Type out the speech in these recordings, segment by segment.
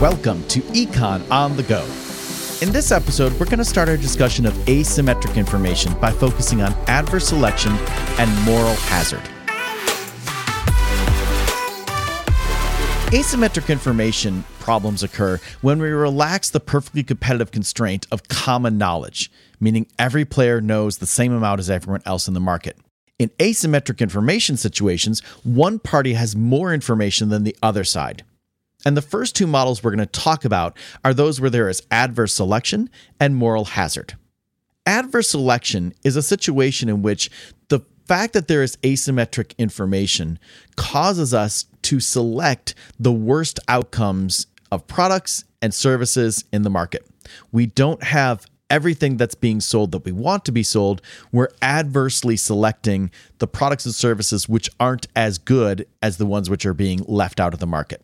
Welcome to Econ on the Go. In this episode, we're going to start our discussion of asymmetric information by focusing on adverse selection and moral hazard. Asymmetric information problems occur when we relax the perfectly competitive constraint of common knowledge, meaning every player knows the same amount as everyone else in the market. In asymmetric information situations, one party has more information than the other side. And the first two models we're going to talk about are those where there is adverse selection and moral hazard. Adverse selection is a situation in which the fact that there is asymmetric information causes us to select the worst outcomes of products and services in the market. We don't have everything that's being sold that we want to be sold. We're adversely selecting the products and services which aren't as good as the ones which are being left out of the market.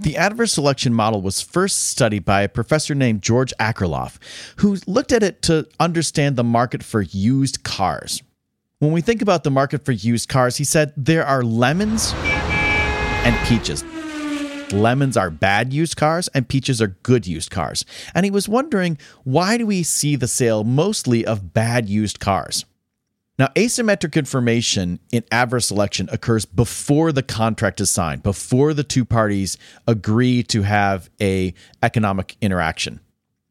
The adverse selection model was first studied by a professor named George Akerlof, who looked at it to understand the market for used cars. When we think about the market for used cars, he said there are lemons and peaches. Lemons are bad used cars and peaches are good used cars. And he was wondering why do we see the sale mostly of bad used cars? Now, asymmetric information in adverse selection occurs before the contract is signed, before the two parties agree to have a economic interaction.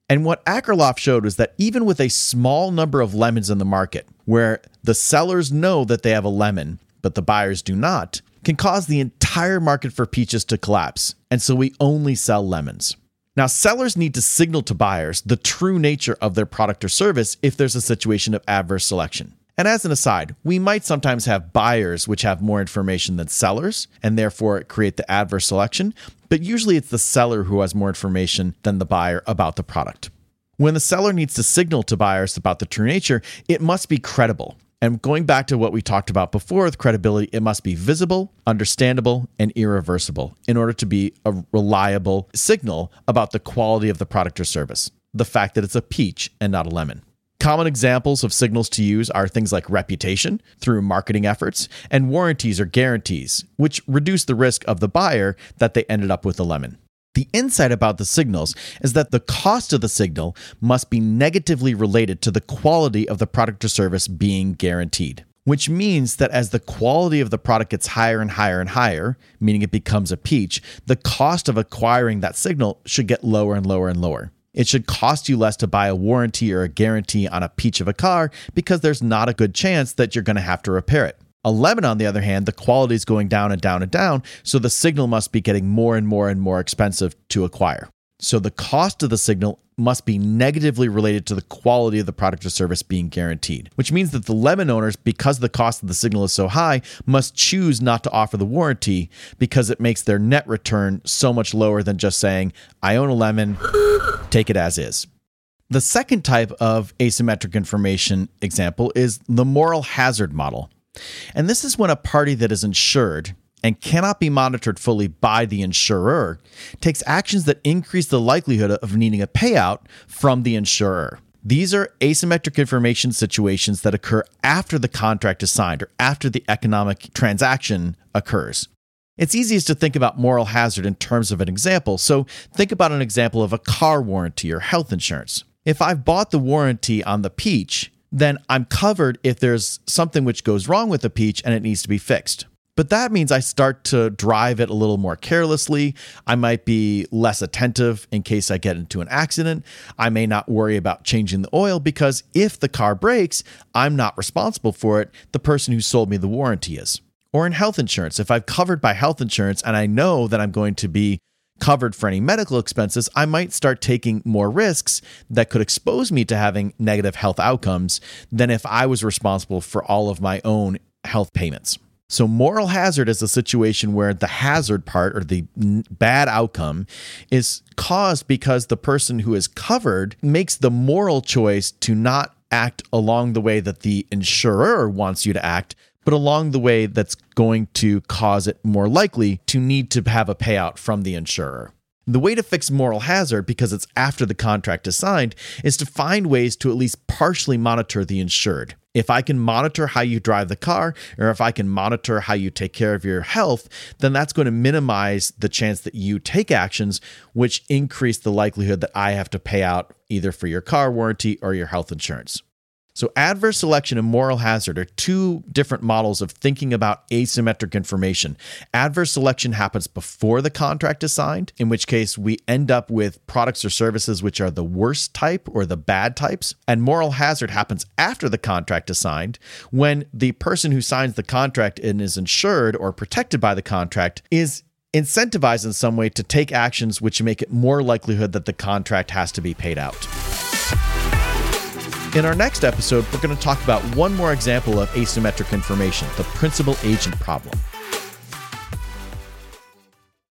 And what Akerlof showed was that even with a small number of lemons in the market, where the sellers know that they have a lemon, but the buyers do not, can cause the entire market for peaches to collapse. And so we only sell lemons. Now, sellers need to signal to buyers the true nature of their product or service if there's a situation of adverse selection. And as an aside, we might sometimes have buyers which have more information than sellers and therefore create the adverse selection, but usually it's the seller who has more information than the buyer about the product. When the seller needs to signal to buyers about the true nature, it must be credible. And going back to what we talked about before with credibility, it must be visible, understandable, and irreversible in order to be a reliable signal about the quality of the product or service. The fact that it's a peach and not a lemon. Common examples of signals to use are things like reputation through marketing efforts and warranties or guarantees, which reduce the risk of the buyer that they ended up with a lemon. The insight about the signals is that the cost of the signal must be negatively related to the quality of the product or service being guaranteed. Which means that as the quality of the product gets higher and higher and higher, meaning it becomes a peach, the cost of acquiring that signal should get lower and lower and lower. It should cost you less to buy a warranty or a guarantee on a peach of a car because there's not a good chance that you're going to have to repair it. A lemon, on the other hand, the quality is going down and down and down, so the signal must be getting more and more and more expensive to acquire. So the cost of the signal must be negatively related to the quality of the product or service being guaranteed, which means that the lemon owners, because the cost of the signal is so high, must choose not to offer the warranty because it makes their net return so much lower than just saying, I own a lemon, take it as is. The second type of asymmetric information example is the moral hazard model. And this is when a party that is insured and cannot be monitored fully by the insurer takes actions that increase the likelihood of needing a payout from the insurer. These are asymmetric information situations that occur after the contract is signed or after the economic transaction occurs. It's easiest to think about moral hazard in terms of an example, so think about an example of a car warranty or health insurance. If I've bought the warranty on the peach, then I'm covered if there's something which goes wrong with the peach and it needs to be fixed. But that means I start to drive it a little more carelessly. I might be less attentive in case I get into an accident. I may not worry about changing the oil because if the car breaks, I'm not responsible for it. The person who sold me the warranty is. Or in health insurance, if I've covered by health insurance and I know that I'm going to be covered for any medical expenses, I might start taking more risks that could expose me to having negative health outcomes than if I was responsible for all of my own health payments. So, moral hazard is a situation where the hazard part or the bad outcome is caused because the person who is covered makes the moral choice to not act along the way that the insurer wants you to act, but along the way that's going to cause it more likely to need to have a payout from the insurer. The way to fix moral hazard, because it's after the contract is signed, is to find ways to at least partially monitor the insured. If I can monitor how you drive the car, or if I can monitor how you take care of your health, then that's going to minimize the chance that you take actions which increase the likelihood that I have to pay out either for your car warranty or your health insurance. So, adverse selection and moral hazard are two different models of thinking about asymmetric information. Adverse selection happens before the contract is signed, in which case we end up with products or services which are the worst type or the bad types. And moral hazard happens after the contract is signed, when the person who signs the contract and is insured or protected by the contract is incentivized in some way to take actions which make it more likelihood that the contract has to be paid out. In our next episode, we're going to talk about one more example of asymmetric information the principal agent problem.